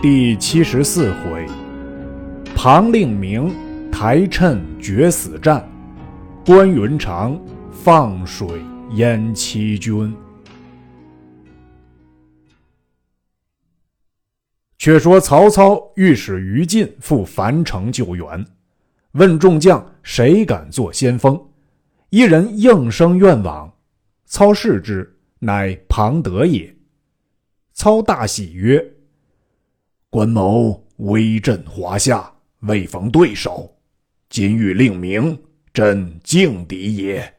第七十四回，庞令明台趁决死战，关云长放水淹七军。却说曹操欲使于禁赴樊城救援，问众将谁敢做先锋，一人应声愿往。操视之，乃庞德也。操大喜曰：“关某威震华夏，未逢对手，今欲令明，朕敬敌也。”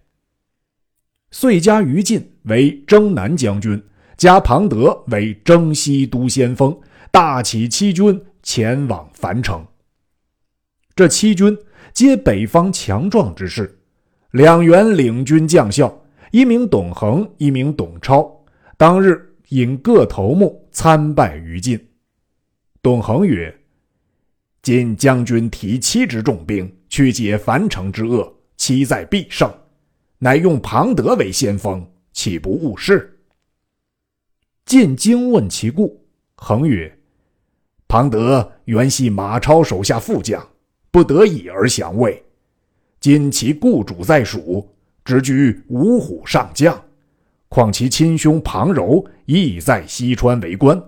遂加于禁为征南将军，加庞德为征西都先锋，大起七军前往樊城。这七军皆北方强壮之士，两员领军将校，一名董恒，一名董超，当日。引各头目参拜于禁。董恒曰：“今将军提七支重兵去解樊城之恶，期在必胜，乃用庞德为先锋，岂不误事？”进惊问其故，恒曰：“庞德原系马超手下副将，不得已而降魏。今其雇主在蜀，直居五虎上将。”况其亲兄庞柔亦在西川为官，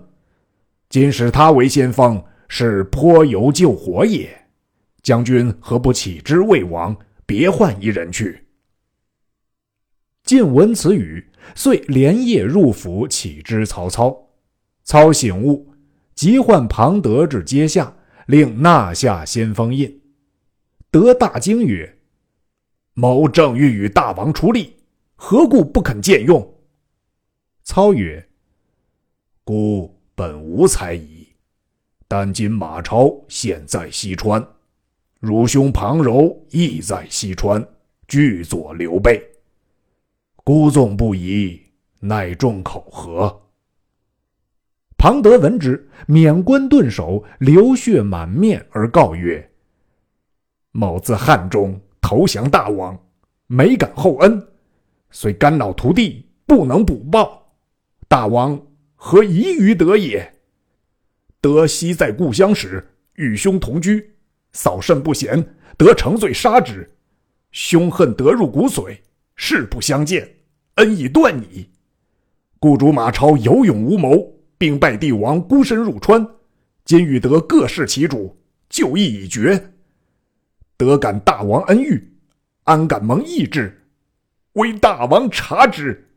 今使他为先锋，是泼油救火也。将军何不启之魏王，别换一人去？晋闻此语，遂连夜入府启之曹操。操醒悟，急唤庞德至阶下，令纳下先锋印。德大惊曰：“某正欲与大王出力，何故不肯见用？”操曰：“孤本无才疑，但今马超现在西川，汝兄庞柔亦在西川，俱佐刘备。孤纵不疑，乃众口何？”庞德闻之，免冠顿首，流血满面，而告曰：“某自汉中投降大王，没感厚恩，虽肝脑涂地，不能补报。”大王何宜于德也？德昔在故乡时，与兄同居，扫甚不贤，得乘罪杀之。兄恨得入骨髓，誓不相见，恩已断矣。故主马超有勇无谋，兵败帝王，孤身入川，今与德各事其主，旧义已绝。德感大王恩遇，安敢蒙义志？唯大王察之。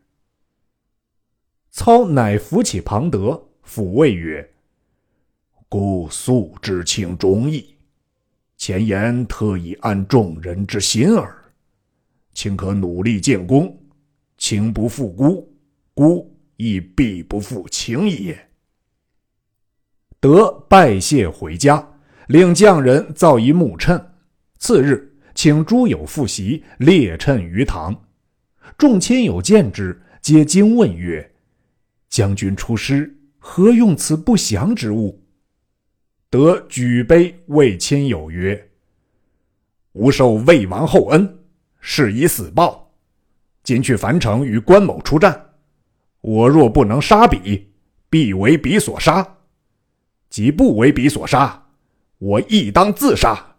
操乃扶起庞德，抚慰曰：“孤素知情忠义，前言特以安众人之心耳。卿可努力建功，情不负孤，孤亦必不负情也。”德拜谢回家，令匠人造一木衬。次日，请诸友复席，列衬于堂。众亲友见之，皆惊问曰：将军出师，何用此不祥之物？得举杯为亲友曰：“吾受魏王厚恩，誓以死报。今去樊城与关某出战，我若不能杀彼，必为彼所杀。即不为彼所杀，我亦当自杀。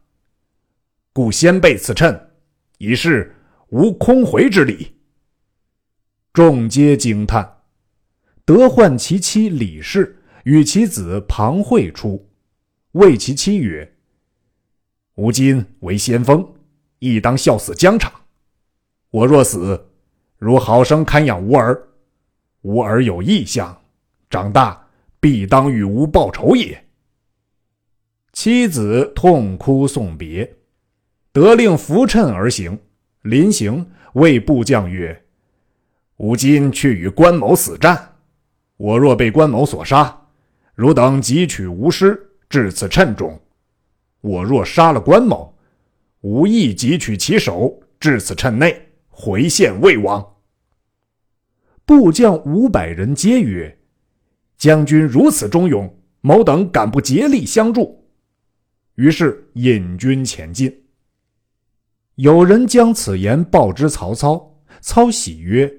故先备此衬，以示无空回之理。”众皆惊叹。得唤其妻李氏与其子庞会出，谓其妻曰：“吾今为先锋，亦当效死疆场。我若死，如好生看养吾儿。吾儿有异相，长大必当与吾报仇也。”妻子痛哭送别，得令扶衬而行。临行，谓部将曰：“吾今去与关某死战。”我若被关某所杀，汝等汲取吾师，至此称中；我若杀了关某，吾亦汲取其首，至此称内，回献魏王。部将五百人皆曰：“将军如此忠勇，某等敢不竭力相助？”于是引军前进。有人将此言报之曹操，操喜曰：“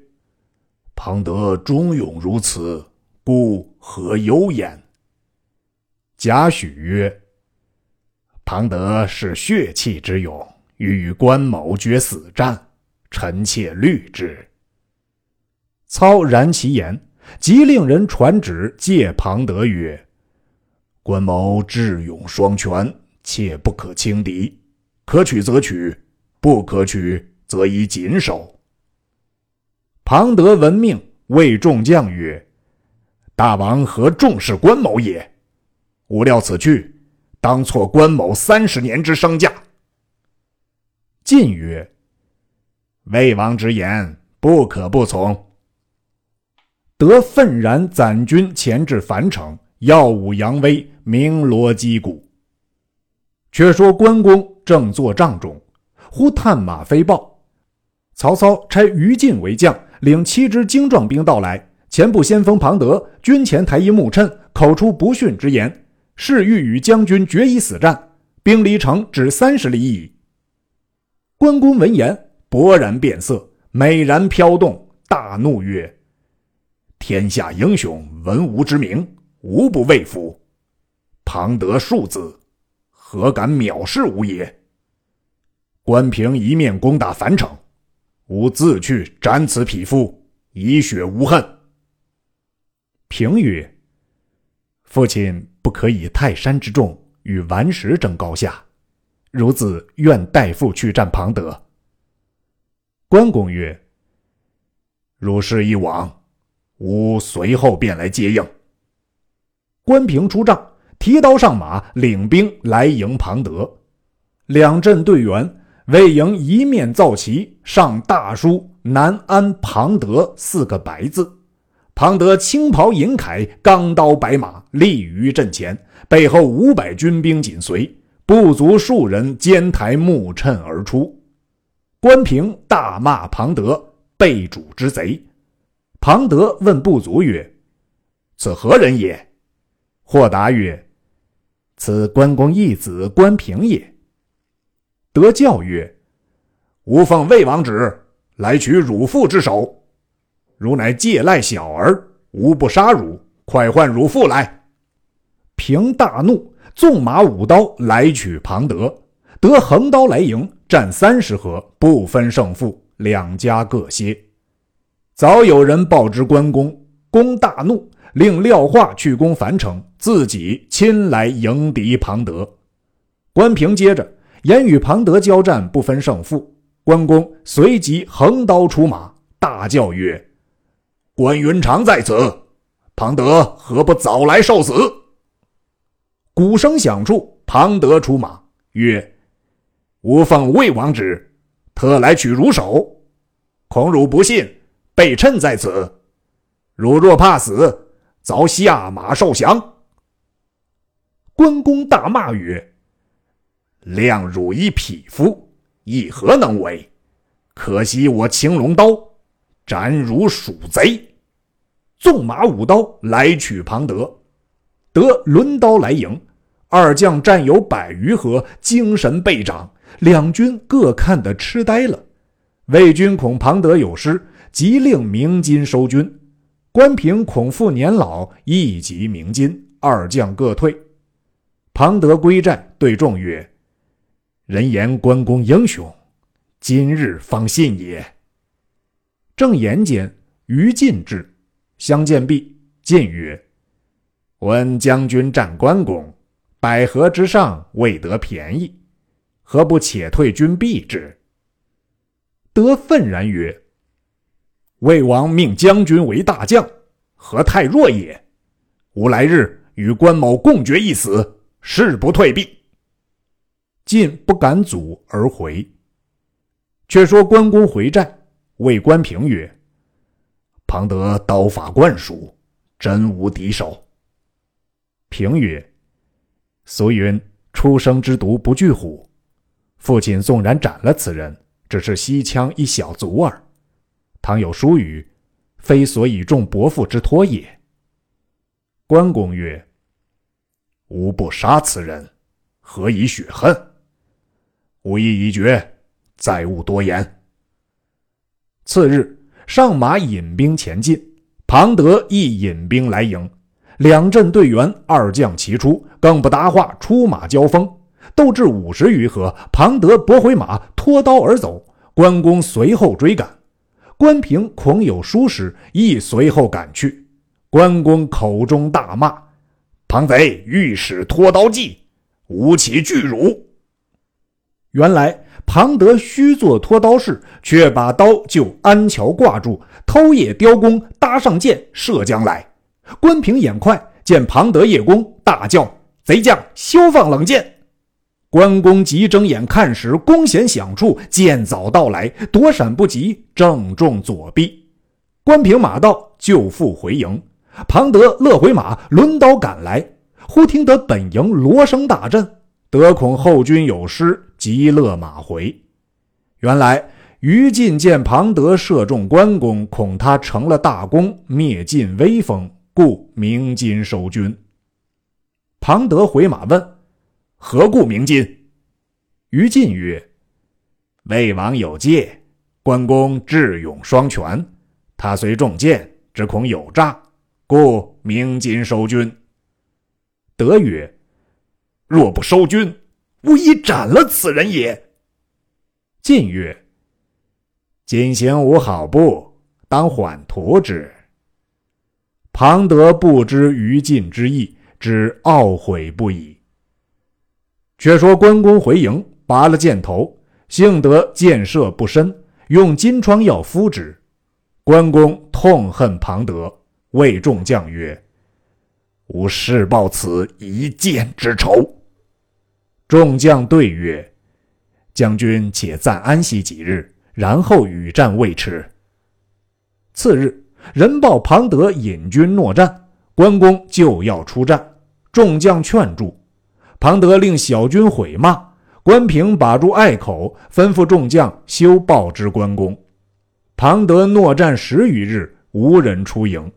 庞德忠勇如此。”故何忧焉？贾诩曰：“庞德是血气之勇，欲与关某决死战，臣妾虑之。”操然其言，即令人传旨借庞德曰：“关某智勇双全，切不可轻敌，可取则取，不可取则以谨守。”庞德闻命，谓众将曰：“大王何重视关某也？吾料此去，当错关某三十年之身价。”晋曰：“魏王之言，不可不从。”得愤然攒军前至樊城，耀武扬威，鸣锣击鼓。却说关公正坐帐中，忽探马飞报：曹操差于禁为将，领七支精壮兵到来。前部先锋庞德军前抬一木衬，口出不逊之言，誓欲与将军决一死战。兵离城只三十里矣。关公闻言，勃然变色，美然飘动，大怒曰：天下英雄，文武之名，无不畏服。庞德庶子，何敢藐视吾也？关平一面攻打樊城，吾自去斩此匹夫，以雪无恨。平曰：“父亲不可以泰山之众与顽石争高下，孺子愿代父去战庞德。”关公曰：“如是一往。”吾随后便来接应。关平出帐，提刀上马，领兵来迎庞德。两阵队员，魏营一面造旗，上大书“南安庞德”四个白字。庞德青袍银铠，钢刀白马，立于阵前，背后五百军兵紧随，不足数人肩抬木衬而出。关平大骂庞德：“背主之贼！”庞德问部族曰：“此何人也？”或答曰：“此关公义子关平也。”德教曰：“吾奉魏王旨来取汝父之首，汝乃借赖小儿，吾不杀汝，快唤汝父来。”平大怒，纵马舞刀来取庞德。德横刀来迎，战三十合，不分胜负，两家各歇。早有人报知关公，公大怒，令廖化去攻樊城，自己亲来迎敌庞德。关平接着言与庞德交战，不分胜负。关公随即横刀出马，大叫曰：“关云长在此，庞德何不早来受死？”鼓声响处，庞德出马曰：“吾奉魏王旨，特来取汝首，恐汝不信。”备称在此，汝若怕死，早下马受降。关公大骂曰：“谅汝一匹夫，亦何能为？可惜我青龙刀，斩汝鼠贼！”纵马舞刀来取庞德，德抡刀来迎。二将战有百余合，精神倍长，两军各看得痴呆了。魏军恐庞德有失。即令鸣金收军，关平恐父年老，亦即鸣金，二将各退。庞德归寨，对众曰：“人言关公英雄，今日方信也。”正言间，于禁至，相见毕，晋曰：“闻将军战关公，百合之上，未得便宜，何不且退军避之？”德愤然曰。魏王命将军为大将，何太弱也？吾来日与关某共决一死，誓不退避。晋不敢阻而回。却说关公回寨，谓关平曰：“庞德刀法灌输，真无敌手。”平曰：“俗云初生之犊不惧虎，父亲纵然斩了此人，只是西羌一小卒耳。”倘有疏虞，非所以重伯父之托也。关公曰：“吾不杀此人，何以雪恨？武意已决，再勿多言。”次日，上马引兵前进，庞德亦引兵来迎，两阵队员二将齐出，更不搭话，出马交锋，斗至五十余合，庞德拨回马，脱刀而走。关公随后追赶，关平恐有疏失，亦随后赶去。关公口中大骂：“庞贼欲使脱刀计，吾岂惧汝？”原来庞德虚作脱刀势，却把刀就安桥挂住，偷夜雕弓，搭上箭，射将来。关平眼快，见庞德夜弓，大叫：“贼将休放冷箭！”关公急睁眼看时，弓弦响处，箭早到来，躲闪不及，正中左臂。关平马到，就复回营。庞德勒回马，抡刀赶来。忽听得本营锣声大震，得恐后军有失，极乐马回。原来于禁见庞德射中关公，恐他成了大功，灭尽威风。故鸣金收军。庞德回马问：“何故鸣金？”于禁曰：“魏王有戒，关公智勇双全，他虽中箭，只恐有诈，故鸣金收军。”德曰：“若不收军，吾已斩了此人也。”晋曰：“今行无好步，当缓图之。”庞德不知于禁之意，只懊悔不已。却说关公回营，拔了箭头，幸得箭射不深，用金疮药敷之。关公痛恨庞德，谓众将曰：“吾誓报此一箭之仇。”众将对曰：“将军且暂安息几日，然后与战未迟。”次日。人报庞德引军搦战，关公就要出战，众将劝住。庞德令小军毁骂，关平把住隘口，吩咐众将休报之关公。庞德搦战十余日，无人出营，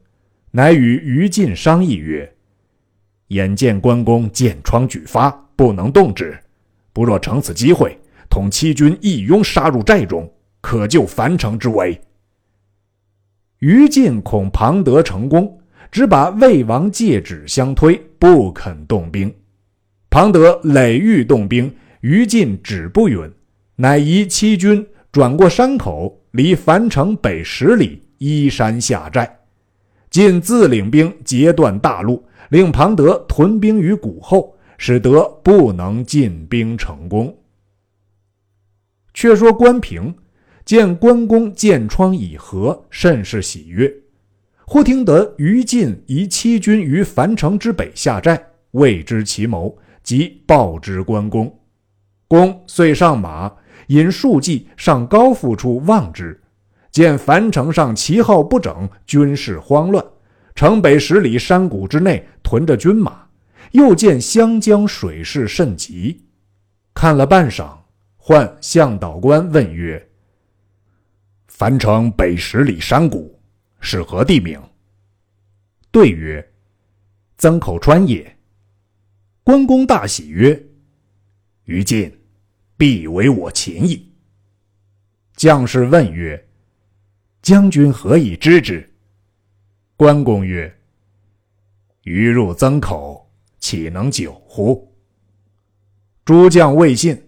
乃与于禁商议曰：“眼见关公箭疮举发，不能动之，不若乘此机会，统七军一拥杀入寨中，可救樊城之危。”于禁恐庞德成功，只把魏王戒指相推，不肯动兵。庞德累欲动兵，于禁止不允，乃移七军转过山口，离樊城北十里，依山下寨。晋自领兵截断大路，令庞德屯兵于谷后，使得不能进兵成功。却说关平。见关公箭疮已合，甚是喜悦。忽听得于禁移七军于樊城之北下寨，未知其谋，即报之关公。公遂上马，引数骑上高阜处望之，见樊城上旗号不整，军事慌乱，城北十里山谷之内屯着军马，又见湘江水势甚急，看了半晌，唤向导官问曰。樊城北十里山谷是何地名？对曰：“曾口川也。”关公大喜曰：“于禁必为我擒矣。”将士问曰：“将军何以知之？”关公曰：“鱼入曾口，岂能久乎？”诸将未信，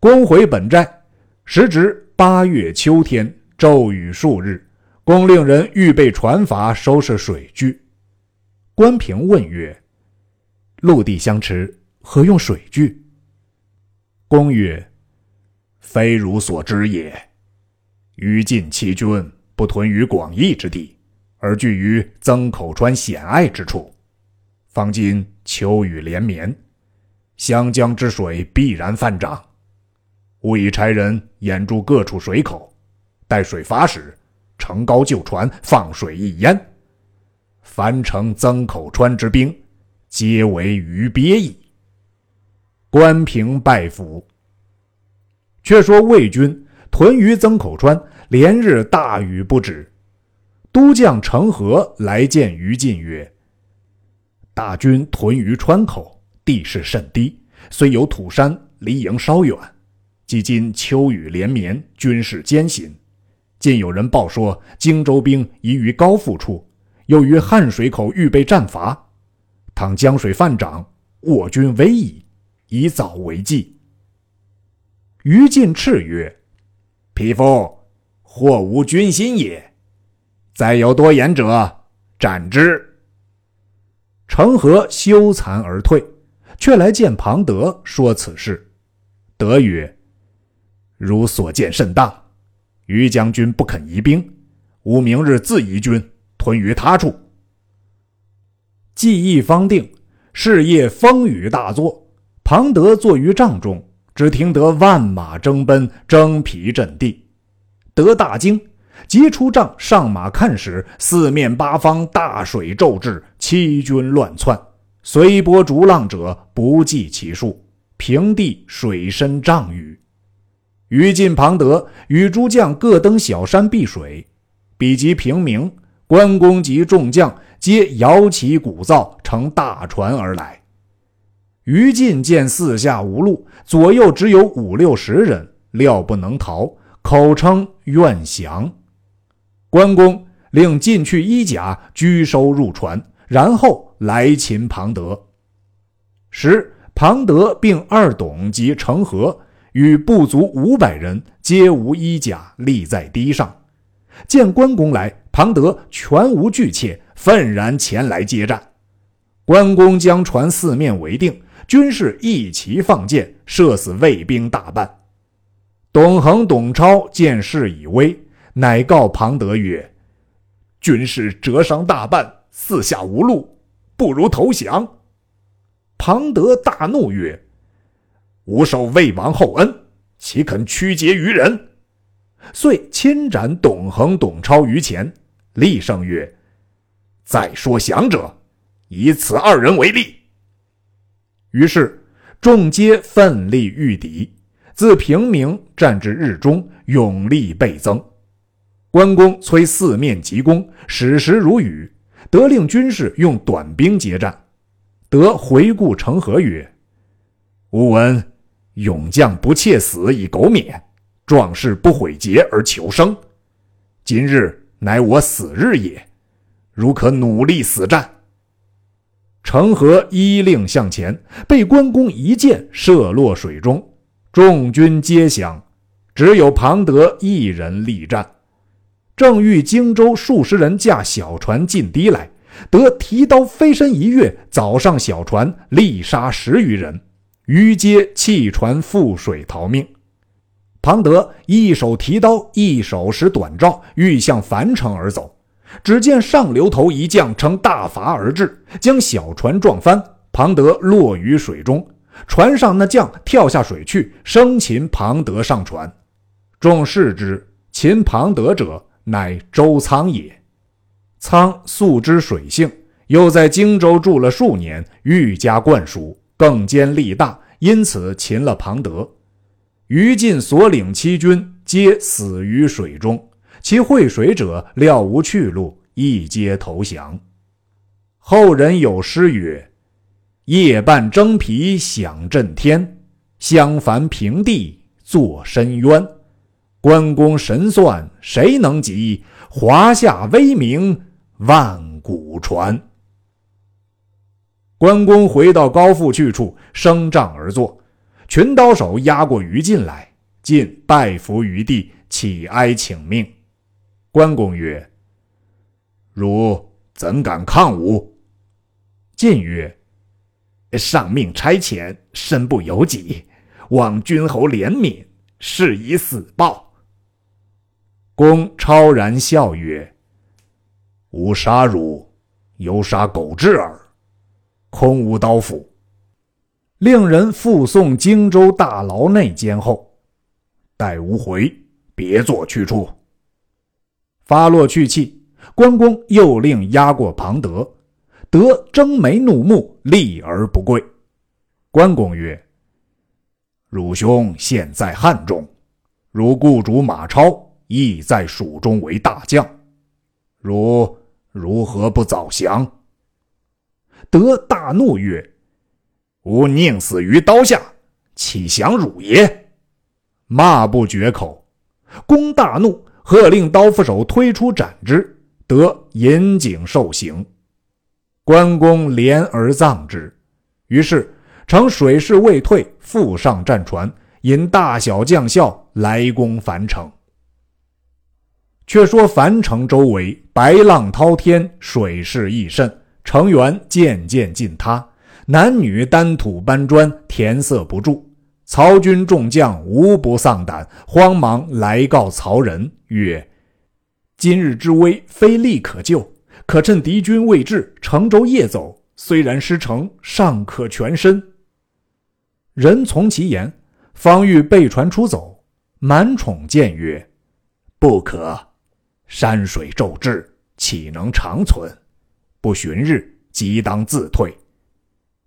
公回本寨，时值八月秋天。骤雨数日，公令人预备船筏，收拾水具。关平问曰：“陆地相持，何用水具？”公曰：“非汝所知也。于禁七军不屯于广义之地，而据于曾口川险隘之处。方今秋雨连绵，湘江之水必然泛涨。吾已差人掩住各处水口。”待水发时，乘高就船，放水一淹，樊城曾口川之兵，皆为鱼鳖矣。关平拜服。却说魏军屯于曾口川，连日大雨不止。都将程和来见于禁曰：“大军屯于川口，地势甚低，虽有土山，离营稍远。几今秋雨连绵，军事艰辛。”近有人报说，荆州兵已于高阜处，又于汉水口预备战伐。倘江水泛涨，我军危矣，以早为计。”于禁叱曰：“匹夫，或无军心也！再有多言者，斩之。”成和羞惭而退，却来见庞德，说此事。德曰：“如所见甚大，于将军不肯移兵，吾明日自移军屯于他处。”计议方定，是夜风雨大作。庞德坐于帐中。只听得万马争奔，征皮阵地。得大惊，急出帐上马看时，四面八方大水骤至，七军乱窜，随波逐浪者不计其数，平地水深丈余。于禁、庞德与诸将各登小山避水，彼及平明，关公及众将皆摇旗鼓噪，乘大船而来。于禁见四下无路，左右只有五六十人，料不能逃，口称愿降。关公令进去衣甲，拘收入船，然后来擒庞德。时庞德并二董及成和与不足五百人，皆无衣甲，立在堤上。见关公来，庞德全无惧怯，愤然前来接战。关公将船四面围定。军士一齐放箭，射死卫兵大半。董恒、董超见势已危，乃告庞德曰：“军士折伤大半，四下无路，不如投降。”庞德大怒曰：“吾受魏王厚恩，岂肯屈节于人？”遂亲斩董恒、董超于前，厉声曰：“再说降者，以此二人为例。”于是，众皆奋力御敌，自平明战至日中，勇力倍增。关公催四面急攻，矢石如雨，得令军士用短兵接战。得回顾成何曰：“吾闻勇将不切死以苟免，壮士不毁节而求生。今日乃我死日也，如可努力死战。”成和依令向前，被关公一箭射落水中，众军皆降，只有庞德一人力战。正遇荆州数十人驾小船进堤来，得提刀飞身一跃，早上小船，力杀十余人，余皆弃船覆水逃命。庞德一手提刀，一手使短棹，欲向樊城而走。只见上流头一将乘大筏而至，将小船撞翻，庞德落于水中。船上那将跳下水去，生擒庞德上船。众视之，擒庞德者乃周仓也。仓素知水性，又在荆州住了数年，愈加灌输，更兼力大，因此擒了庞德。于禁所领七军皆死于水中。其会水者料无去路，一皆投降。后人有诗曰：“夜半征皮响震天，相反平地作深渊。关公神算谁能及？华夏威名万古传。”关公回到高父去处，升帐而坐，群刀手押过于禁来，晋拜伏于地，乞哀请命。关公曰：“汝怎敢抗吾？”晋曰：“上命差遣，身不由己，望君侯怜悯，是以死报。”公超然笑曰：“吾杀汝，犹杀狗彘耳，空无刀斧。”令人复送荆州大牢内监候，待吾回，别作去处。发落去气，关公又令押过庞德，德睁眉怒目，立而不跪。关公曰：“汝兄现在汉中，如雇主马超亦在蜀中为大将，汝如何不早降？”德大怒曰：“吾宁死于刀下，岂降汝也？”骂不绝口。公大怒。喝令刀斧手推出斩之，得引颈受刑。关公怜而葬之。于是，乘水势未退，复上战船，引大小将校来攻樊城。却说樊城周围白浪滔天，水势亦甚，城垣渐渐尽塌，男女单土搬砖，填塞不住。曹军众将无不丧胆，慌忙来告曹仁曰：“今日之危，非力可救，可趁敌军未至，乘舟夜走。虽然失城，尚可全身。”人从其言，方欲备船出走，满宠谏曰：“不可。”山水骤至，岂能长存？不旬日，即当自退。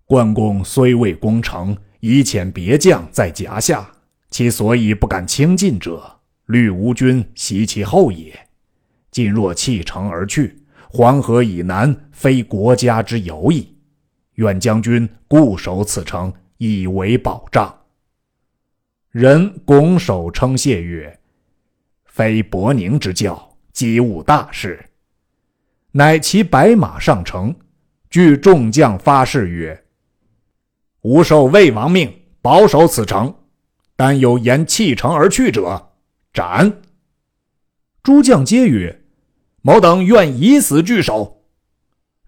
关公虽未攻城，已遣别将在夹下，其所以不敢轻进者，虑吴军袭其后也。今若弃城而去，黄河以南非国家之有矣。愿将军固守此城，以为保障。人拱手称谢曰：“非伯宁之教。”机务大事，乃骑白马上城，据众将发誓曰：“吾受魏王命，保守此城。但有言弃城而去者，斩。”诸将皆曰：“某等愿以死拒守。”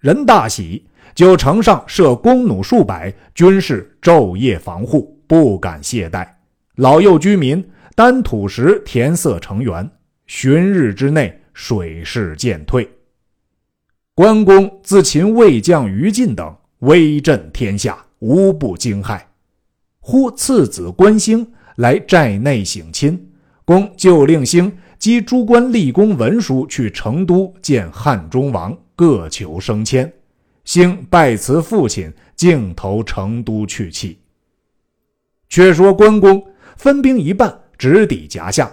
人大喜，就城上设弓弩数百，军士昼夜防护，不敢懈怠。老幼居民担土石填塞城垣。旬日之内，水势渐退。关公自秦魏将于禁等威震天下，无不惊骇。忽次子关兴来寨内省亲，公就令兴击诸关立功文书去成都见汉中王，各求升迁。兴拜辞父亲，径投成都去讫。却说关公分兵一半，直抵夹下。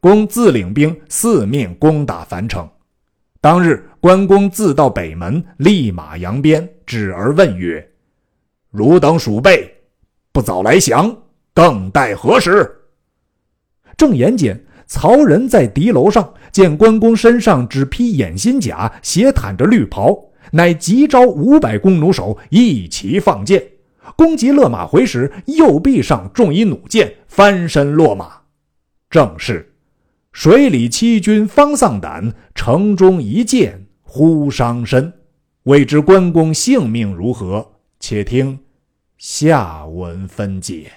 公自领兵四面攻打樊城。当日，关公自到北门，立马扬鞭，指而问曰：“汝等鼠辈，不早来降，更待何时？”正言间，曹仁在敌楼上见关公身上只披掩心甲，斜袒着绿袍，乃急招五百弓弩手一齐放箭，公即勒马回时，右臂上中一弩箭，翻身落马。正是。水里欺君方丧胆，城中一箭忽伤身。未知关公性命如何？且听下文分解。